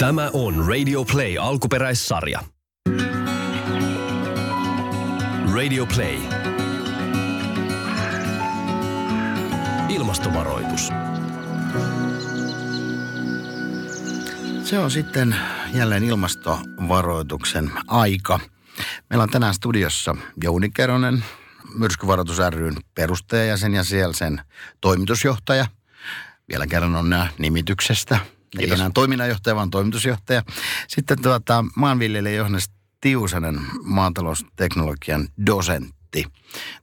Tämä on Radio Play alkuperäissarja. Radio Play. Ilmastovaroitus. Se on sitten jälleen ilmastovaroituksen aika. Meillä on tänään studiossa Jouni Keronen, myrskyvaroitus ryn perustajajäsen ja siellä sen toimitusjohtaja. Vielä kerran on nämä nimityksestä. Ei Kiitos. enää toiminnanjohtaja, vaan toimitusjohtaja. Sitten tuota, maanviljelijä Johannes Tiusanen, maatalousteknologian dosentti.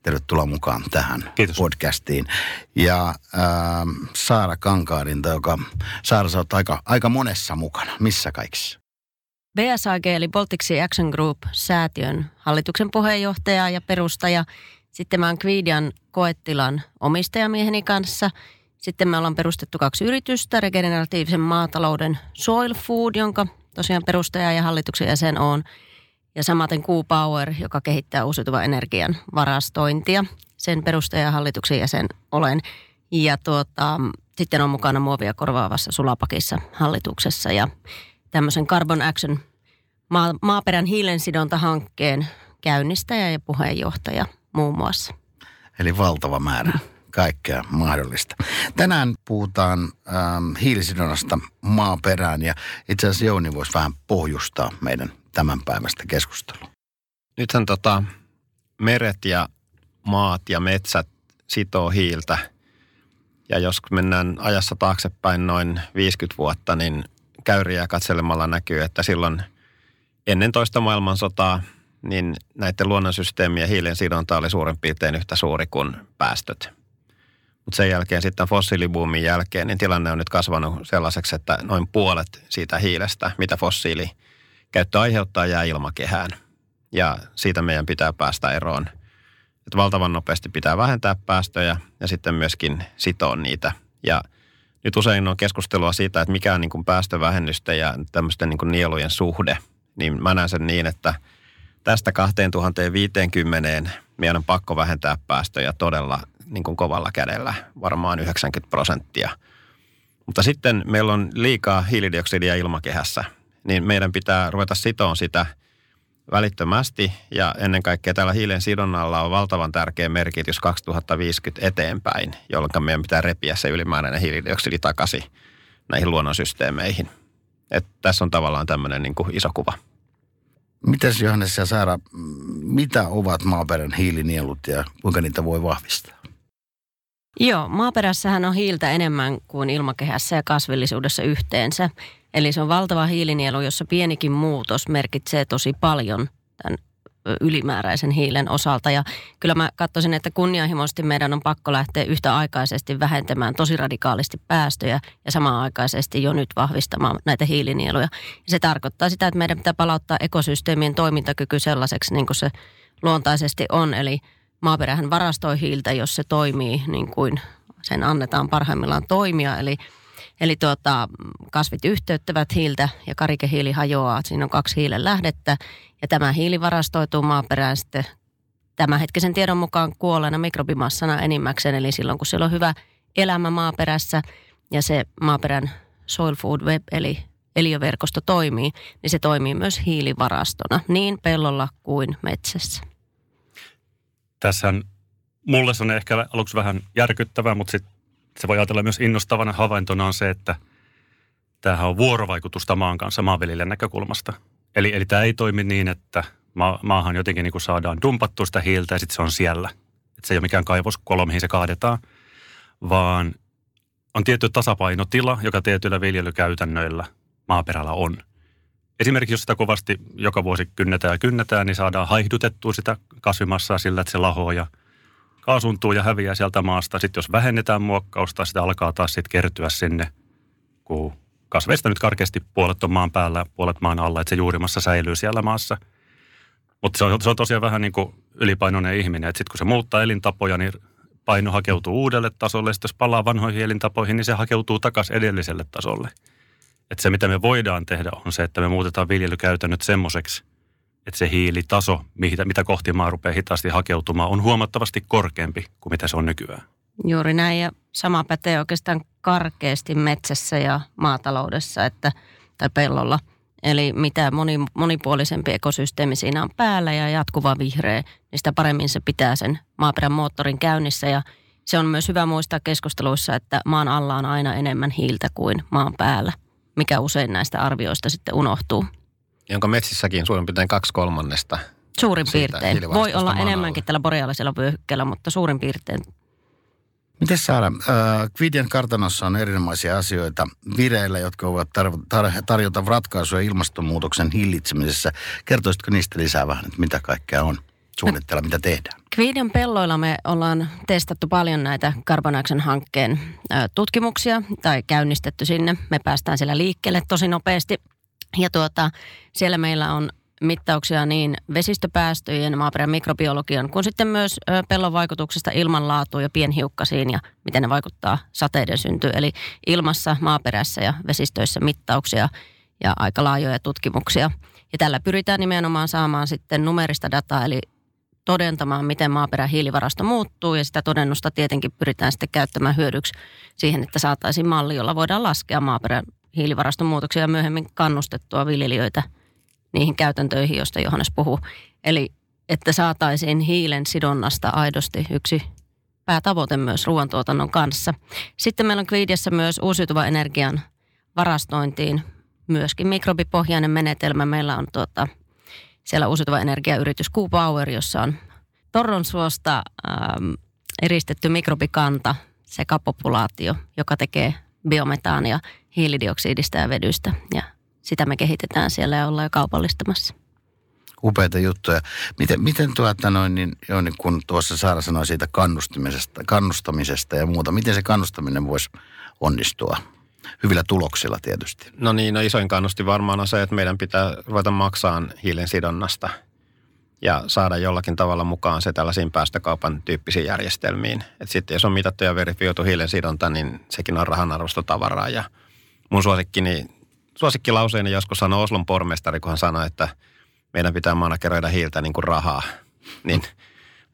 Tervetuloa mukaan tähän Kiitos. podcastiin. Ja ää, Saara Kankaarinta, joka, Saara, sä oot aika, aika monessa mukana. Missä kaikissa? BSAG eli Baltic Sea Action Group säätiön hallituksen puheenjohtaja ja perustaja. Sitten mä oon Kvidian koettilan omistajamieheni kanssa. Sitten me ollaan perustettu kaksi yritystä, regeneratiivisen maatalouden Soil Food, jonka tosiaan perustaja ja hallituksen jäsen on. Ja samaten Q Power, joka kehittää uusiutuvan energian varastointia. Sen perustaja ja hallituksen jäsen olen. Ja tuota, sitten on mukana muovia korvaavassa sulapakissa hallituksessa ja tämmöisen Carbon Action maa, maaperän hiilensidontahankkeen käynnistäjä ja puheenjohtaja muun muassa. Eli valtava määrä kaikkea mahdollista. Tänään puhutaan ähm, hiilisidonnasta maaperään ja itse asiassa Jouni voisi vähän pohjustaa meidän tämän päivästä keskustelua. Nythän tota, meret ja maat ja metsät sitoo hiiltä. Ja jos mennään ajassa taaksepäin noin 50 vuotta, niin käyriä katselemalla näkyy, että silloin ennen toista maailmansotaa niin näiden luonnonsysteemien hiilen sidonta oli suurin piirtein yhtä suuri kuin päästöt. Mutta sen jälkeen sitten fossiilibuumin jälkeen, niin tilanne on nyt kasvanut sellaiseksi, että noin puolet siitä hiilestä, mitä fossiili käyttö aiheuttaa, jää ilmakehään. Ja siitä meidän pitää päästä eroon. Että valtavan nopeasti pitää vähentää päästöjä ja sitten myöskin sitoa niitä. Ja nyt usein on keskustelua siitä, että mikä on niin kuin päästövähennysten ja tämmöisten niin kuin nielujen suhde. Niin mä näen sen niin, että tästä 2050 meidän on pakko vähentää päästöjä todella niin kuin kovalla kädellä, varmaan 90 prosenttia. Mutta sitten meillä on liikaa hiilidioksidia ilmakehässä, niin meidän pitää ruveta sitoon sitä välittömästi. Ja ennen kaikkea tällä hiilen sidonnalla on valtavan tärkeä merkitys 2050 eteenpäin, jolloin meidän pitää repiä se ylimääräinen hiilidioksidi takaisin näihin luonnonsysteemeihin. Et tässä on tavallaan tämmöinen niin kuin iso kuva. Mitäs Johannes ja Saara, mitä ovat maaperän hiilinielut ja kuinka niitä voi vahvistaa? Joo, maaperässähän on hiiltä enemmän kuin ilmakehässä ja kasvillisuudessa yhteensä. Eli se on valtava hiilinielu, jossa pienikin muutos merkitsee tosi paljon tämän ylimääräisen hiilen osalta. Ja kyllä mä katsoisin, että kunnianhimoisesti meidän on pakko lähteä yhtäaikaisesti vähentämään tosi radikaalisti päästöjä ja samanaikaisesti jo nyt vahvistamaan näitä hiilinieluja. Ja se tarkoittaa sitä, että meidän pitää palauttaa ekosysteemien toimintakyky sellaiseksi niin kuin se luontaisesti on. Eli maaperähän varastoi hiiltä, jos se toimii niin kuin sen annetaan parhaimmillaan toimia. Eli, eli tuota, kasvit yhteyttävät hiiltä ja karikehiili hajoaa. Siinä on kaksi hiilen lähdettä ja tämä hiili varastoituu maaperään sitten tämänhetkisen tiedon mukaan kuolleena mikrobimassana enimmäkseen. Eli silloin kun siellä on hyvä elämä maaperässä ja se maaperän soil food web eli eliöverkosto toimii, niin se toimii myös hiilivarastona niin pellolla kuin metsässä. Tässähän mulle se on ehkä aluksi vähän järkyttävää, mutta sit se voi ajatella myös innostavana havaintona on se, että tämähän on vuorovaikutusta maan kanssa maanviljelijän näkökulmasta. Eli, eli tämä ei toimi niin, että ma- maahan jotenkin niin kuin saadaan dumpattua sitä hiiltä ja sitten se on siellä. Että se ei ole mikään kaivoskolo, mihin se kaadetaan, vaan on tietty tasapainotila, joka tietyillä viljelykäytännöillä maaperällä on. Esimerkiksi jos sitä kovasti joka vuosi kynnetään ja kynnetään, niin saadaan haihdutettua sitä kasvimassaa sillä, että se lahoaa ja kaasuntuu ja häviää sieltä maasta. Sitten jos vähennetään muokkausta, sitä alkaa taas sitten kertyä sinne, kun kasveista nyt karkeasti puolet on maan päällä, puolet maan alla, että se juurimassa säilyy siellä maassa. Mutta se on, se on tosiaan vähän niin kuin ylipainoinen ihminen, että sitten kun se muuttaa elintapoja, niin paino hakeutuu uudelle tasolle. Sitten jos palaa vanhoihin elintapoihin, niin se hakeutuu takaisin edelliselle tasolle. Että se, mitä me voidaan tehdä, on se, että me muutetaan viljelykäytännöt semmoiseksi, että se hiilitaso, mitä, mitä kohti maa rupeaa hitaasti hakeutumaan, on huomattavasti korkeampi kuin mitä se on nykyään. Juuri näin ja sama pätee oikeastaan karkeasti metsässä ja maataloudessa, että tai pellolla. Eli mitä moni, monipuolisempi ekosysteemi siinä on päällä ja jatkuva vihreä, niin sitä paremmin se pitää sen maaperän moottorin käynnissä. Ja se on myös hyvä muistaa keskusteluissa, että maan alla on aina enemmän hiiltä kuin maan päällä, mikä usein näistä arvioista sitten unohtuu. Jonka metsissäkin suurin piirtein kaksi kolmannesta Suurin piirtein. Voi olla enemmänkin tällä boreaalisella vyöhykkeellä, mutta suurin piirtein Miten Saara, äh, Kvidian kartanossa on erinomaisia asioita vireillä, jotka voivat tar- tar- tarjota ratkaisuja ilmastonmuutoksen hillitsemisessä. Kertoisitko niistä lisää vähän, että mitä kaikkea on suunnitteilla, mitä tehdään? Kviidian pelloilla me ollaan testattu paljon näitä Carbon Action-hankkeen ö, tutkimuksia tai käynnistetty sinne. Me päästään siellä liikkeelle tosi nopeasti. Ja tuota, siellä meillä on mittauksia niin vesistöpäästöjen, maaperän mikrobiologian, kuin sitten myös pellon vaikutuksesta ilmanlaatuun ja pienhiukkasiin ja miten ne vaikuttaa sateiden syntyyn. Eli ilmassa, maaperässä ja vesistöissä mittauksia ja aika laajoja tutkimuksia. Ja tällä pyritään nimenomaan saamaan sitten numerista dataa, eli todentamaan, miten maaperän hiilivarasto muuttuu ja sitä todennusta tietenkin pyritään sitten käyttämään hyödyksi siihen, että saataisiin malli, jolla voidaan laskea maaperän hiilivaraston muutoksia ja myöhemmin kannustettua viljelijöitä niihin käytäntöihin, joista Johannes puhuu. Eli että saataisiin hiilen sidonnasta aidosti yksi päätavoite myös ruoantuotannon kanssa. Sitten meillä on Kviidiassa myös uusiutuvan energian varastointiin myöskin mikrobipohjainen menetelmä. Meillä on tuota, siellä uusiutuva energiayritys Q-Power, jossa on torronsuosta ähm, eristetty mikrobikanta, sekapopulaatio, joka tekee biometaania hiilidioksidista ja vedystä. Ja sitä me kehitetään siellä ja ollaan jo kaupallistamassa. Upeita juttuja. Miten, miten tuota noin, niin, Jouni, kun tuossa Saara sanoi siitä kannustamisesta, kannustamisesta ja muuta, miten se kannustaminen voisi onnistua? Hyvillä tuloksilla tietysti. No niin, no isoin kannusti varmaan on se, että meidän pitää ruveta maksaa hiilen sidonnasta ja saada jollakin tavalla mukaan se tällaisiin päästökaupan tyyppisiin järjestelmiin. Et sitten jos on mitattu ja verifioitu hiilen sidonta, niin sekin on rahanarvosta tavaraa. Ja mun suosikkini, suosikkilauseeni joskus sanoi Oslon pormestari, kun hän sanoi, että meidän pitää manageroida hiiltä niin kuin rahaa. Niin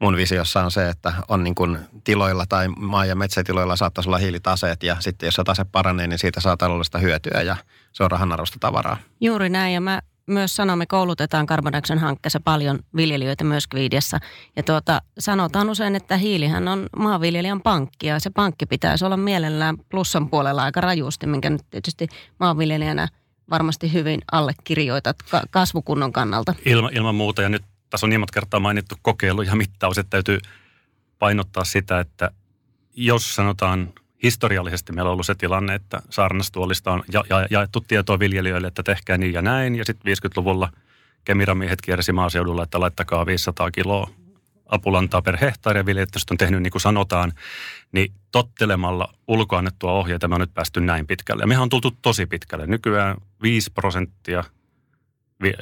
mun visiossa on se, että on niin kuin tiloilla tai maa- ja metsätiloilla saattaisi olla hiilitaseet ja sitten jos se tase paranee, niin siitä saa taloudellista hyötyä ja se on rahanarvosta tavaraa. Juuri näin ja mä myös sanon, me koulutetaan Carbon hankkeessa paljon viljelijöitä myös Kviidiassa. Ja tuota, sanotaan usein, että hiilihän on maanviljelijän pankki ja se pankki pitäisi olla mielellään plussan puolella aika rajusti, minkä nyt tietysti maanviljelijänä varmasti hyvin allekirjoitat ka- kasvukunnon kannalta. Ilma, ilman muuta, ja nyt tässä on niin monta kertaa mainittu kokeilu ja mittaus, että täytyy painottaa sitä, että jos sanotaan historiallisesti meillä on ollut se tilanne, että saarnastuolista on ja, ja, jaettu tietoa viljelijöille, että tehkää niin ja näin, ja sitten 50-luvulla Kemiramiehet kiersi maaseudulla, että laittakaa 500 kiloa apulantaa per hehtaari ja viljelijät on tehnyt niin kuin sanotaan, niin tottelemalla ulkoannettua ohjeita me on nyt päästy näin pitkälle. Ja mehän on tultu tosi pitkälle. Nykyään 5 prosenttia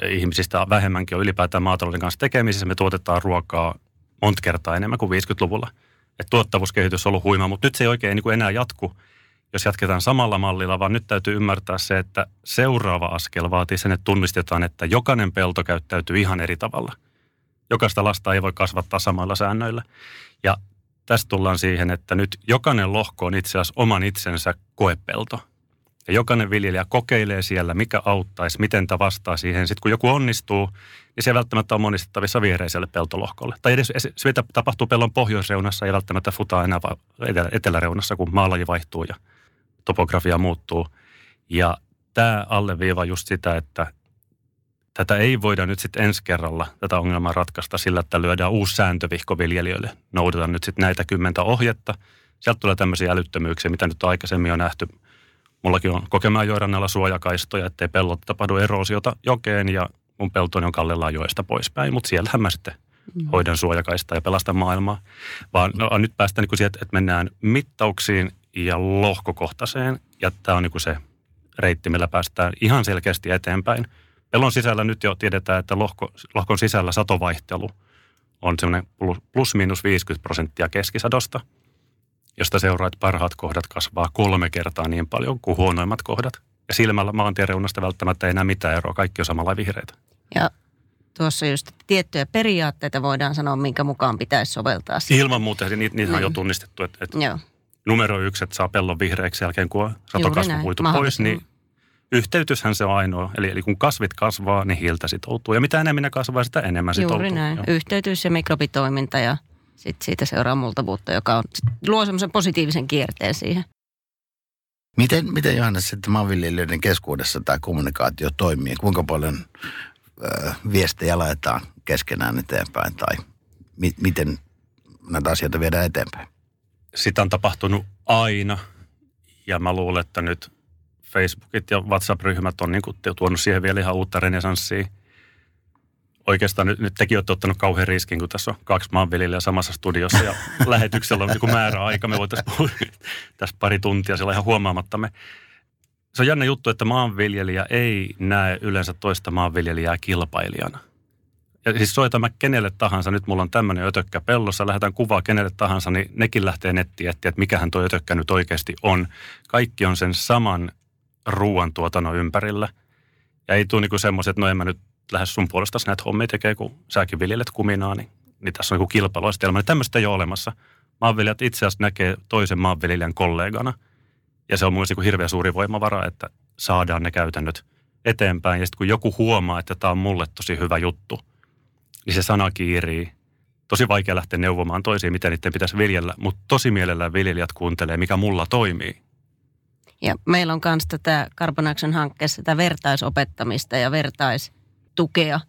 ihmisistä vähemmänkin on ylipäätään maatalouden kanssa tekemisissä. Me tuotetaan ruokaa monta kertaa enemmän kuin 50-luvulla. Et tuottavuuskehitys on ollut huima, mutta nyt se ei oikein niin kuin enää jatku, jos jatketaan samalla mallilla, vaan nyt täytyy ymmärtää se, että seuraava askel vaatii sen, että tunnistetaan, että jokainen pelto käyttäytyy ihan eri tavalla. Jokaista lasta ei voi kasvattaa samalla säännöillä. Ja tästä tullaan siihen, että nyt jokainen lohko on itse asiassa oman itsensä koepelto. Ja jokainen viljelijä kokeilee siellä, mikä auttaisi, miten tämä vastaa siihen. Sitten kun joku onnistuu, niin se ei välttämättä ole monistettavissa viereiselle peltolohkolle. Tai edes se tapahtuu pellon pohjoisreunassa, ei välttämättä futaa enää etelä- eteläreunassa, kun maalaji vaihtuu ja topografia muuttuu. Ja tämä alleviivaa just sitä, että tätä ei voida nyt sitten ensi kerralla tätä ongelmaa ratkaista sillä, että lyödään uusi sääntövihko viljelijöille. Noudataan nyt sitten näitä kymmentä ohjetta. Sieltä tulee tämmöisiä älyttömyyksiä, mitä nyt aikaisemmin on nähty. Mullakin on Kokemaan joirannalla suojakaistoja, ettei pellot tapahdu eroosiota jokeen ja mun peltoni on kallellaan joesta poispäin, mutta siellähän mä sitten hoidan suojakaista ja pelastan maailmaa. Vaan no, nyt päästään niin siihen, että mennään mittauksiin ja lohkokohtaiseen ja tämä on niin se reitti, millä päästään ihan selkeästi eteenpäin. Pellon sisällä nyt jo tiedetään, että lohko, lohkon sisällä satovaihtelu on semmoinen plus, plus miinus 50 prosenttia keskisadosta, josta seuraa, että parhaat kohdat kasvaa kolme kertaa niin paljon kuin huonoimmat kohdat. Ja silmällä maantien reunasta välttämättä ei enää mitään eroa, kaikki on samalla vihreitä. Ja tuossa just tiettyjä periaatteita voidaan sanoa, minkä mukaan pitäisi soveltaa. sitä. Ilman muuta, niitä, niitä on jo Niin. tunnistettu, että, että Joo. numero yksi, että saa pellon vihreäksi jälkeen, kun on Juuri satokasvu näin. puitu pois, niin yhteytyshän se on ainoa. Eli, eli kun kasvit kasvaa, niin hiiltä sitoutuu. Ja mitä enemmän ne kasvaa, sitä enemmän sitoutuu. Juuri näin. Joo. Yhteytys ja mikrobitoiminta ja sitten siitä seuraa multavuutta, joka on, luo semmoisen positiivisen kierteen siihen. Miten, miten Johannes sitten maanviljelijöiden keskuudessa tämä kommunikaatio toimii? Kuinka paljon ö, viestejä laitetaan keskenään eteenpäin tai mi, miten näitä asioita viedään eteenpäin? Sitä on tapahtunut aina. Ja mä luulen, että nyt Facebookit ja WhatsApp-ryhmät on niin kuin tuonut siihen vielä ihan uutta renesanssia. Oikeastaan nyt, nyt tekin olette ottanut kauhean riskin, kun tässä on kaksi maanviljelijää samassa studiossa ja lähetyksellä on niin määräaika. Me voitaisiin puhua tässä pari tuntia siellä ihan huomaamattamme. Se on jännä juttu, että maanviljelijä ei näe yleensä toista maanviljelijää kilpailijana. Ja siis soitan mä kenelle tahansa, nyt mulla on tämmöinen ötökkä pellossa, lähetän kuvaa kenelle tahansa, niin nekin lähtee nettiin etsiä, että mikähän tuo ötökkä nyt oikeasti on. Kaikki on sen saman ruoantuotannon ympärillä. Ja ei tule niinku semmoiset, että no en mä nyt lähde sun puolesta näitä hommia tekee, kun säkin viljelet kuminaa, niin, niin tässä on joku kilpailuastelma. Niin tämmöistä ei ole olemassa. Maanviljelijät itse asiassa näkee toisen maanviljelijän kollegana. Ja se on mun mielestä hirveän suuri voimavara, että saadaan ne käytännöt eteenpäin. Ja sitten kun joku huomaa, että tämä on mulle tosi hyvä juttu, niin se sana kiirii. Tosi vaikea lähteä neuvomaan toisiin, miten niiden pitäisi viljellä, mutta tosi mielellään viljelijät kuuntelee, mikä mulla toimii. Ja meillä on myös tätä Carbon Action-hankkeessa tätä vertaisopettamista ja vertaistukea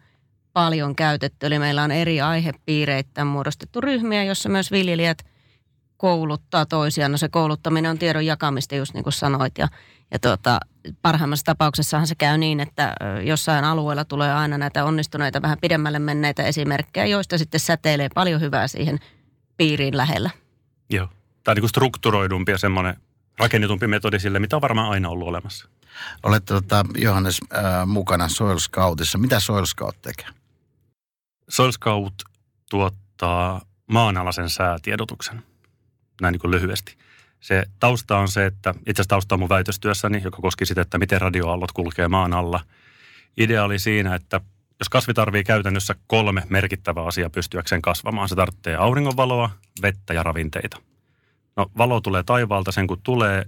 paljon käytetty. Eli meillä on eri aihepiireittäin muodostettu ryhmiä, jossa myös viljelijät kouluttaa toisiaan. No se kouluttaminen on tiedon jakamista, just niin kuin sanoit. Ja, ja tuota, parhaimmassa tapauksessahan se käy niin, että jossain alueella tulee aina näitä onnistuneita, vähän pidemmälle menneitä esimerkkejä, joista sitten säteilee paljon hyvää siihen piiriin lähellä. Joo. Tämä on niin strukturoidumpi ja semmoinen rakennetumpi metodi sille, mitä on varmaan aina ollut olemassa. Olette tota, Johannes äh, mukana Soil Scoutissa. Mitä Soil Scout tekee? Soil Scout tuottaa maanalaisen säätiedotuksen, näin niin kuin lyhyesti. Se tausta on se, että itse asiassa tausta on mun väitöstyössäni, joka koski sitä, että miten radioaallot kulkee maan alla. Idea oli siinä, että jos kasvi tarvii käytännössä kolme merkittävää asiaa pystyäkseen kasvamaan, se tarvitsee auringonvaloa, vettä ja ravinteita. No valo tulee taivaalta sen kun tulee,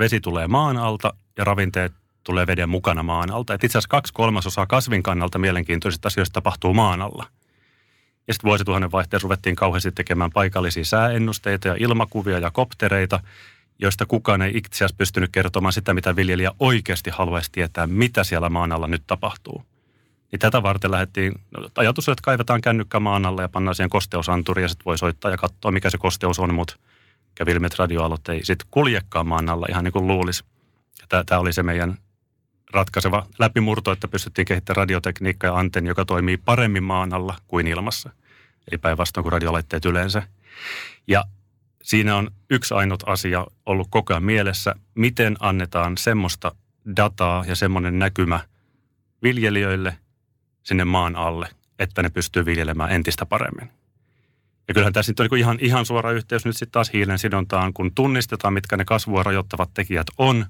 vesi tulee maan alta ja ravinteet tulee veden mukana maan alta. Et itse asiassa kaksi kolmasosaa kasvin kannalta mielenkiintoisista asioista tapahtuu maan alla. Ja sitten vuosituhannen vaihteessa ruvettiin kauheasti tekemään paikallisia sääennusteita ja ilmakuvia ja koptereita, joista kukaan ei itse asiassa pystynyt kertomaan sitä, mitä viljelijä oikeasti haluaisi tietää, mitä siellä maan alla nyt tapahtuu. Niin tätä varten lähdettiin, no, ajatus että kaivetaan kännykkä maan alle ja pannaan siihen kosteusanturi ja sitten voi soittaa ja katsoa, mikä se kosteus on, mutta kävi ilmi, että radioaallot ei sitten kuljekaan maan alla ihan niin kuin luulisi. Tämä oli se meidän ratkaiseva läpimurto, että pystyttiin kehittämään radiotekniikkaa ja antenni, joka toimii paremmin maan alla kuin ilmassa. Eli päinvastoin kuin radiolaitteet yleensä. Ja siinä on yksi ainut asia ollut koko ajan mielessä, miten annetaan semmoista dataa ja semmoinen näkymä viljelijöille sinne maan alle, että ne pystyy viljelemään entistä paremmin. Ja kyllähän tässä nyt on ihan, ihan suora yhteys nyt sitten taas hiilen sidontaan, kun tunnistetaan, mitkä ne kasvua rajoittavat tekijät on,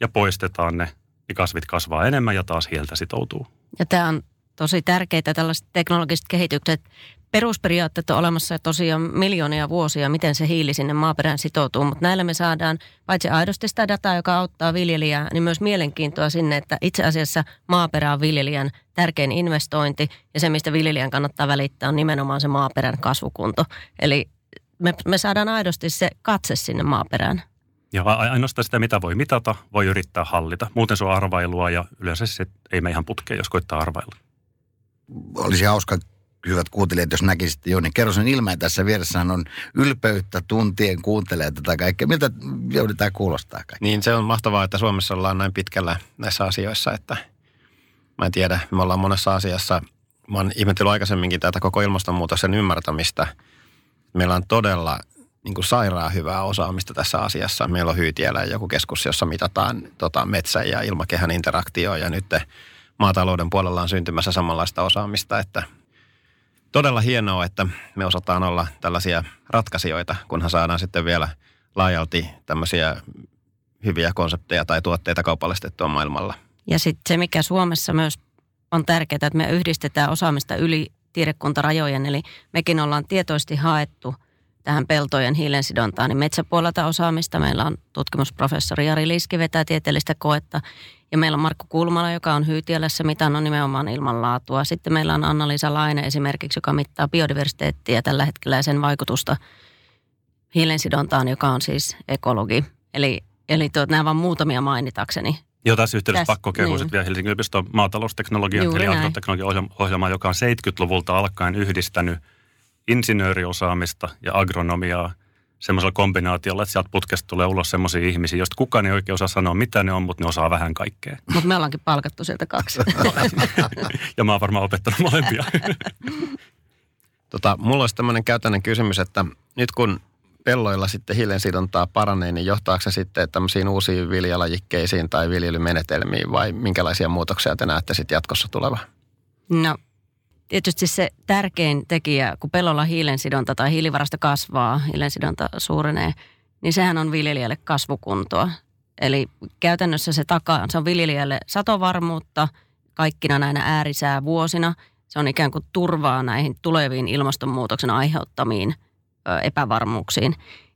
ja poistetaan ne, niin kasvit kasvaa enemmän ja taas hieltä sitoutuu. Ja tämä on tosi tärkeitä tällaiset teknologiset kehitykset. Perusperiaatteet on olemassa tosiaan miljoonia vuosia, miten se hiili sinne maaperään sitoutuu, mutta näillä me saadaan paitsi aidosti sitä dataa, joka auttaa viljelijää, niin myös mielenkiintoa sinne, että itse asiassa maaperä on viljelijän tärkein investointi ja se, mistä viljelijän kannattaa välittää, on nimenomaan se maaperän kasvukunto. Eli me, me saadaan aidosti se katse sinne maaperään. Ja ainoastaan sitä, mitä voi mitata, voi yrittää hallita. Muuten se on arvailua ja yleensä se ei me ihan putkeen, jos koittaa arvailla. Olisi hauska, hyvät kuuntelijat, jos näkisitte Jouni Kerrosen ilmeen tässä vieressähän on ylpeyttä tuntien kuuntelee tätä kaikkea. Miltä Jouni tämä kuulostaa kaikki? Niin se on mahtavaa, että Suomessa ollaan näin pitkällä näissä asioissa, että mä en tiedä, me ollaan monessa asiassa, mä oon ihmetellyt aikaisemminkin tätä koko ilmastonmuutoksen ymmärtämistä. Meillä on todella niin kuin sairaan hyvää osaamista tässä asiassa. Meillä on Hyytiellä joku keskus, jossa mitataan tota, metsän ja ilmakehän interaktio ja nyt maatalouden puolella on syntymässä samanlaista osaamista, että todella hienoa, että me osataan olla tällaisia ratkaisijoita, kunhan saadaan sitten vielä laajalti tämmöisiä hyviä konsepteja tai tuotteita kaupallistettua maailmalla. Ja sitten se, mikä Suomessa myös on tärkeää, että me yhdistetään osaamista yli tiedekuntarajojen, eli mekin ollaan tietoisesti haettu – tähän peltojen hiilensidontaan, niin metsäpuolelta osaamista. Meillä on tutkimusprofessori Jari Liski vetää tieteellistä koetta. Ja meillä on Markku Kulmala, joka on Hyytiölässä mitannut nimenomaan ilmanlaatua. Sitten meillä on Anna-Liisa Laine esimerkiksi, joka mittaa biodiversiteettiä tällä hetkellä ja sen vaikutusta hiilensidontaan, joka on siis ekologi. Eli, eli tuot, nämä vain muutamia mainitakseni. Joo, tässä yhteydessä Täs, pakko kehua niin. vielä Helsingin yliopiston maatalousteknologian eli agroteknologian ohjelma, joka on 70-luvulta alkaen yhdistänyt insinööriosaamista ja agronomiaa semmoisella kombinaatiolla, että sieltä putkesta tulee ulos semmoisia ihmisiä, joista kukaan ei oikein osaa sanoa, mitä ne on, mutta ne osaa vähän kaikkea. Mutta me ollaankin palkattu sieltä kaksi. ja mä oon varmaan opettanut molempia. tota, mulla olisi tämmöinen käytännön kysymys, että nyt kun pelloilla sitten hiilensidontaa paranee, niin johtaako se sitten tämmöisiin uusiin viljalajikkeisiin tai viljelymenetelmiin vai minkälaisia muutoksia te näette sitten jatkossa tuleva? No tietysti se tärkein tekijä, kun pellolla hiilensidonta tai hiilivarasto kasvaa, hiilensidonta suurenee, niin sehän on viljelijälle kasvukuntoa. Eli käytännössä se takaa, se on viljelijälle satovarmuutta kaikkina näinä äärisää vuosina. Se on ikään kuin turvaa näihin tuleviin ilmastonmuutoksen aiheuttamiin epävarmuuksiin.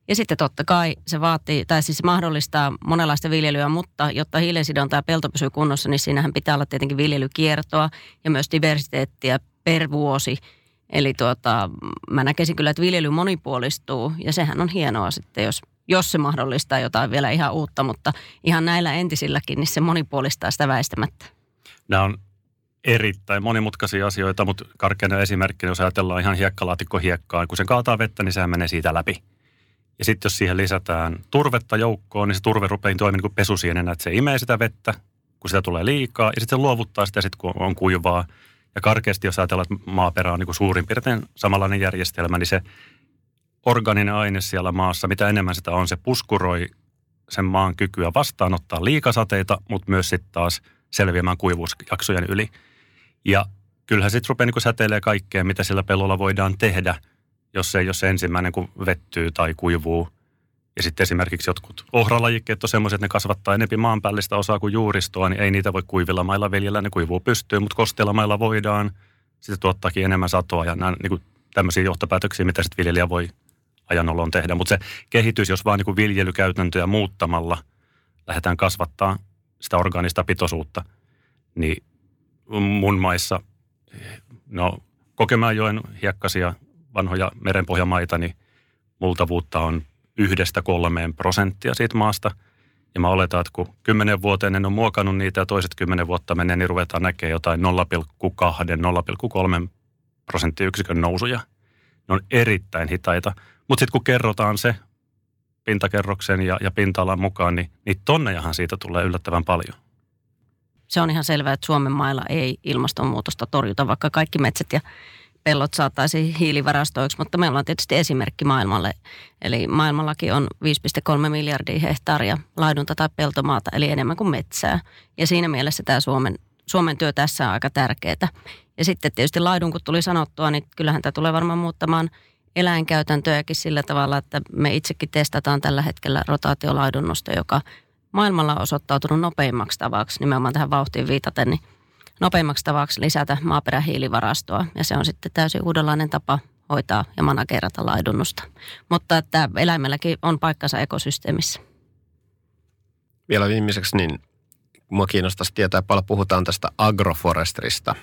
Ja sitten totta kai se vaatii, tai siis mahdollistaa monenlaista viljelyä, mutta jotta hiilensidonta ja pelto pysyy kunnossa, niin siinähän pitää olla tietenkin viljelykiertoa ja myös diversiteettiä per vuosi. Eli tuota, mä näkisin kyllä, että viljely monipuolistuu ja sehän on hienoa sitten, jos, jos se mahdollistaa jotain vielä ihan uutta, mutta ihan näillä entisilläkin, niin se monipuolistaa sitä väistämättä. Nämä on erittäin monimutkaisia asioita, mutta karkeana esimerkkinä, jos ajatellaan ihan hiekkalaatikko hiekkaa, kun se kaataa vettä, niin sehän menee siitä läpi. Ja sitten jos siihen lisätään turvetta joukkoon, niin se turve rupeaa toimimaan niin kuin pesusienenä, että se imee sitä vettä, kun sitä tulee liikaa, ja sitten se luovuttaa sitä sitten, kun on kuivaa. Ja karkeasti, jos ajatellaan, että maaperä on niin kuin suurin piirtein samanlainen järjestelmä, niin se organinen aine siellä maassa, mitä enemmän sitä on, se puskuroi sen maan kykyä vastaanottaa liikasateita, mutta myös sitten taas selviämään kuivuusjaksojen yli. Ja kyllähän sitten rupeaa niin säteilee kaikkea, mitä sillä pellolla voidaan tehdä, jos se, jos ensimmäinen kun vettyy tai kuivuu. Ja sitten esimerkiksi jotkut ohralajikkeet on semmoiset, että ne kasvattaa enempi maanpäällistä osaa kuin juuristoa, niin ei niitä voi kuivilla mailla viljellä, ne kuivuu pystyyn, mutta kosteilla mailla voidaan. Sitten tuottaakin enemmän satoa ja nämä niin kuin tämmöisiä johtopäätöksiä, mitä sitten viljelijä voi ajanolon tehdä. Mutta se kehitys, jos vaan niin kuin viljelykäytäntöjä muuttamalla lähdetään kasvattaa sitä orgaanista pitoisuutta, niin mun maissa, no Kokemäenjoen hiekkasia vanhoja merenpohjamaita, niin multavuutta on yhdestä kolmeen prosenttia siitä maasta. Ja mä oletan, että kun kymmenen vuoteen en ole muokannut niitä ja toiset kymmenen vuotta menee, niin ruvetaan näkemään jotain 0,2-0,3 prosenttiyksikön nousuja. Ne on erittäin hitaita. Mutta sitten kun kerrotaan se pintakerroksen ja, ja pinta-alan mukaan, niin, niin tonnejahan siitä tulee yllättävän paljon se on ihan selvää, että Suomen mailla ei ilmastonmuutosta torjuta, vaikka kaikki metsät ja pellot saataisiin hiilivarastoiksi, mutta meillä on tietysti esimerkki maailmalle. Eli maailmallakin on 5,3 miljardia hehtaaria laidunta tai peltomaata, eli enemmän kuin metsää. Ja siinä mielessä tämä Suomen, Suomen työ tässä on aika tärkeää. Ja sitten tietysti laidun, kun tuli sanottua, niin kyllähän tämä tulee varmaan muuttamaan eläinkäytäntöjäkin sillä tavalla, että me itsekin testataan tällä hetkellä rotaatiolaidunnosta, joka maailmalla on osoittautunut nopeimmaksi tavaksi, nimenomaan tähän vauhtiin viitaten, niin nopeimmaksi tavaksi lisätä maaperähiilivarastoa. Ja se on sitten täysin uudenlainen tapa hoitaa ja managerata laidunnusta. Mutta että eläimelläkin on paikkansa ekosysteemissä. Vielä viimeiseksi, niin mua kiinnostaisi tietää, paljon puhutaan tästä agroforestrista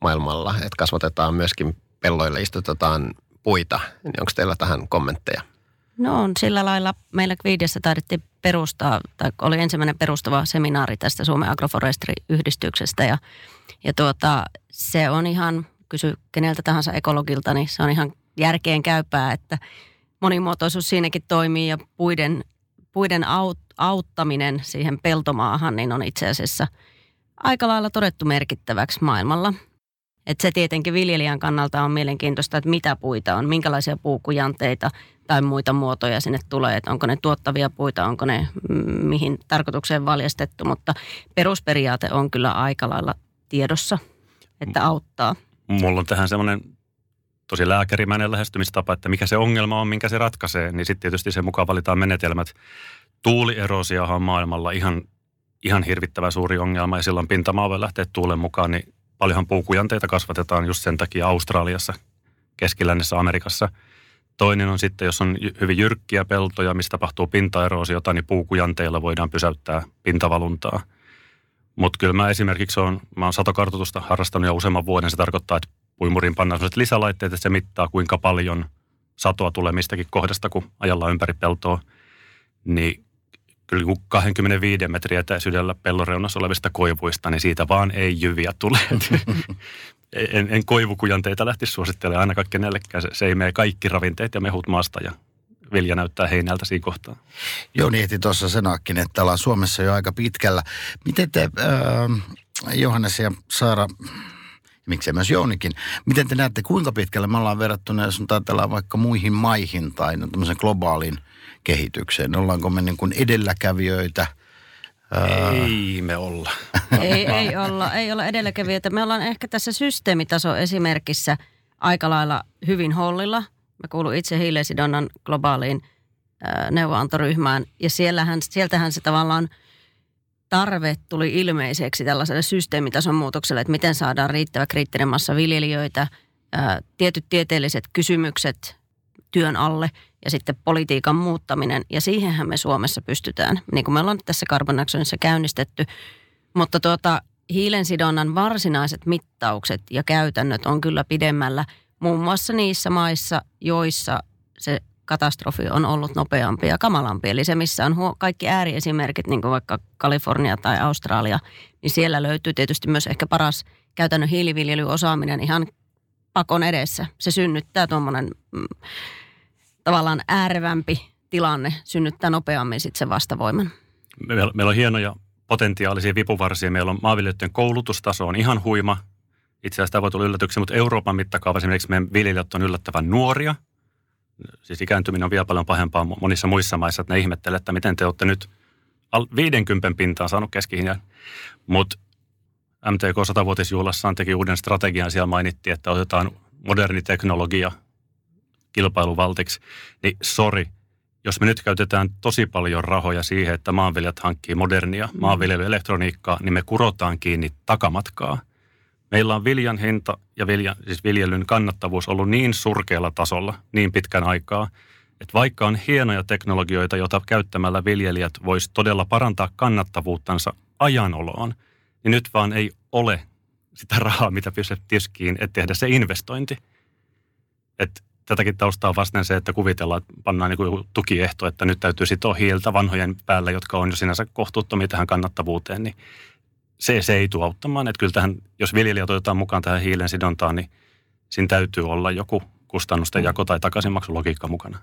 maailmalla, että kasvatetaan myöskin pelloille, istutetaan puita. Niin onko teillä tähän kommentteja? No on sillä lailla. Meillä Kviidessä taidettiin perustaa, tai oli ensimmäinen perustava seminaari tästä Suomen agroforestry-yhdistyksestä. Ja, ja tuota, se on ihan, kysy keneltä tahansa ekologilta, niin se on ihan järkeen käypää, että monimuotoisuus siinäkin toimii ja puiden, puiden aut, auttaminen siihen peltomaahan niin on itse asiassa aika lailla todettu merkittäväksi maailmalla. Et se tietenkin viljelijän kannalta on mielenkiintoista, että mitä puita on, minkälaisia puukujanteita tai muita muotoja sinne tulee, että onko ne tuottavia puita, onko ne mihin tarkoitukseen valjastettu, mutta perusperiaate on kyllä aika lailla tiedossa, että auttaa. Mulla on tähän semmoinen tosi lääkärimäinen lähestymistapa, että mikä se ongelma on, minkä se ratkaisee, niin sitten tietysti sen mukaan valitaan menetelmät. Tuulierosiahan on maailmalla ihan, ihan hirvittävä suuri ongelma ja silloin pintamaa voi lähteä tuulen mukaan, niin paljonhan puukujanteita kasvatetaan just sen takia Australiassa, keskilännessä Amerikassa. Toinen on sitten, jos on hyvin jyrkkiä peltoja, mistä tapahtuu pintaeroosiota, niin puukujanteilla voidaan pysäyttää pintavaluntaa. Mutta kyllä mä esimerkiksi on, mä oon satokartoitusta harrastanut jo useamman vuoden. Se tarkoittaa, että puimuriin pannaan sellaiset lisälaitteet, että se mittaa kuinka paljon satoa tulee mistäkin kohdasta, kun ajallaan ympäri peltoa. Niin kyllä 25 metriä etäisyydellä pellonreunassa olevista koivuista, niin siitä vaan ei jyviä tule. en, en koivukujanteita lähtisi suosittelemaan ainakaan kenellekään. Se, se ei mene kaikki ravinteet ja mehut maasta ja vilja näyttää heinältä siinä kohtaa. Joo, niin ehti tuossa sanoakin, että ollaan Suomessa jo aika pitkällä. Miten te, äh, Johannes ja Saara, miksei myös Jounikin, miten te näette, kuinka pitkällä me ollaan verrattuna, jos nyt ajatellaan vaikka muihin maihin tai no, tämmöisen globaaliin kehitykseen? Ollaanko me niin kuin edelläkävijöitä? Ei me olla. ei, ei olla, ei olla edelläkävijöitä. Me ollaan ehkä tässä systeemitaso esimerkissä aika lailla hyvin hollilla. Mä kuulun itse hiileisidonnan globaaliin neuvonantoryhmään ja siellähän, sieltähän se tavallaan tarve tuli ilmeiseksi tällaiselle systeemitason muutokselle, että miten saadaan riittävä kriittinen massa viljelijöitä, tietyt tieteelliset kysymykset työn alle ja sitten politiikan muuttaminen. Ja siihenhän me Suomessa pystytään, niin kuin me ollaan tässä Carbon Actionissa käynnistetty. Mutta tuota, hiilensidonnan varsinaiset mittaukset ja käytännöt on kyllä pidemmällä muun muassa niissä maissa, joissa se katastrofi on ollut nopeampi ja kamalampi. Eli se, missä on huo- kaikki ääriesimerkit, niin kuin vaikka Kalifornia tai Australia, niin siellä löytyy tietysti myös ehkä paras käytännön hiiliviljelyosaaminen ihan pakon edessä. Se synnyttää tuommoinen mm, tavallaan äärevämpi tilanne synnyttää nopeammin sitten sen vastavoiman. Meillä, meillä on hienoja potentiaalisia vipuvarsia. Meillä on maanviljelijöiden koulutustaso on ihan huima. Itse asiassa tämä voi tulla yllätyksiä, mutta Euroopan mittakaava esimerkiksi meidän viljelijät on yllättävän nuoria. Siis ikääntyminen on vielä paljon pahempaa monissa muissa maissa, että ne ihmettelee, että miten te olette nyt 50 pintaan saanut keskihinnan. Mutta MTK 100-vuotisjuhlassaan teki uuden strategian. Siellä mainittiin, että otetaan moderni teknologia kilpailuvaltiksi, niin sori, jos me nyt käytetään tosi paljon rahoja siihen, että maanviljelijät hankkii modernia mm. maanviljelyelektroniikkaa, niin me kurotaan kiinni takamatkaa. Meillä on viljan hinta ja vilja, siis viljelyn kannattavuus ollut niin surkealla tasolla niin pitkän aikaa, että vaikka on hienoja teknologioita, joita käyttämällä viljelijät voisi todella parantaa kannattavuuttansa ajanoloon, niin nyt vaan ei ole sitä rahaa, mitä pystyt tiskiin, että tehdä se investointi. Että tätäkin taustaa vasten se, että kuvitellaan, että pannaan niin tukiehto, että nyt täytyy sitoa hiiltä vanhojen päällä, jotka on jo sinänsä kohtuuttomia tähän kannattavuuteen, niin se, se ei tule auttamaan. Että kyllä tähän, jos viljelijät otetaan mukaan tähän hiilen sidontaan, niin siinä täytyy olla joku kustannusten jako tai takaisinmaksulogiikka mukana.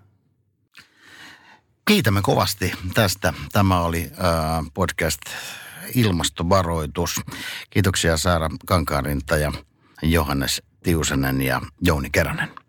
Kiitämme kovasti tästä. Tämä oli äh, podcast Ilmastovaroitus. Kiitoksia Saara Kankaarinta ja Johannes Tiusanen ja Jouni Keränen.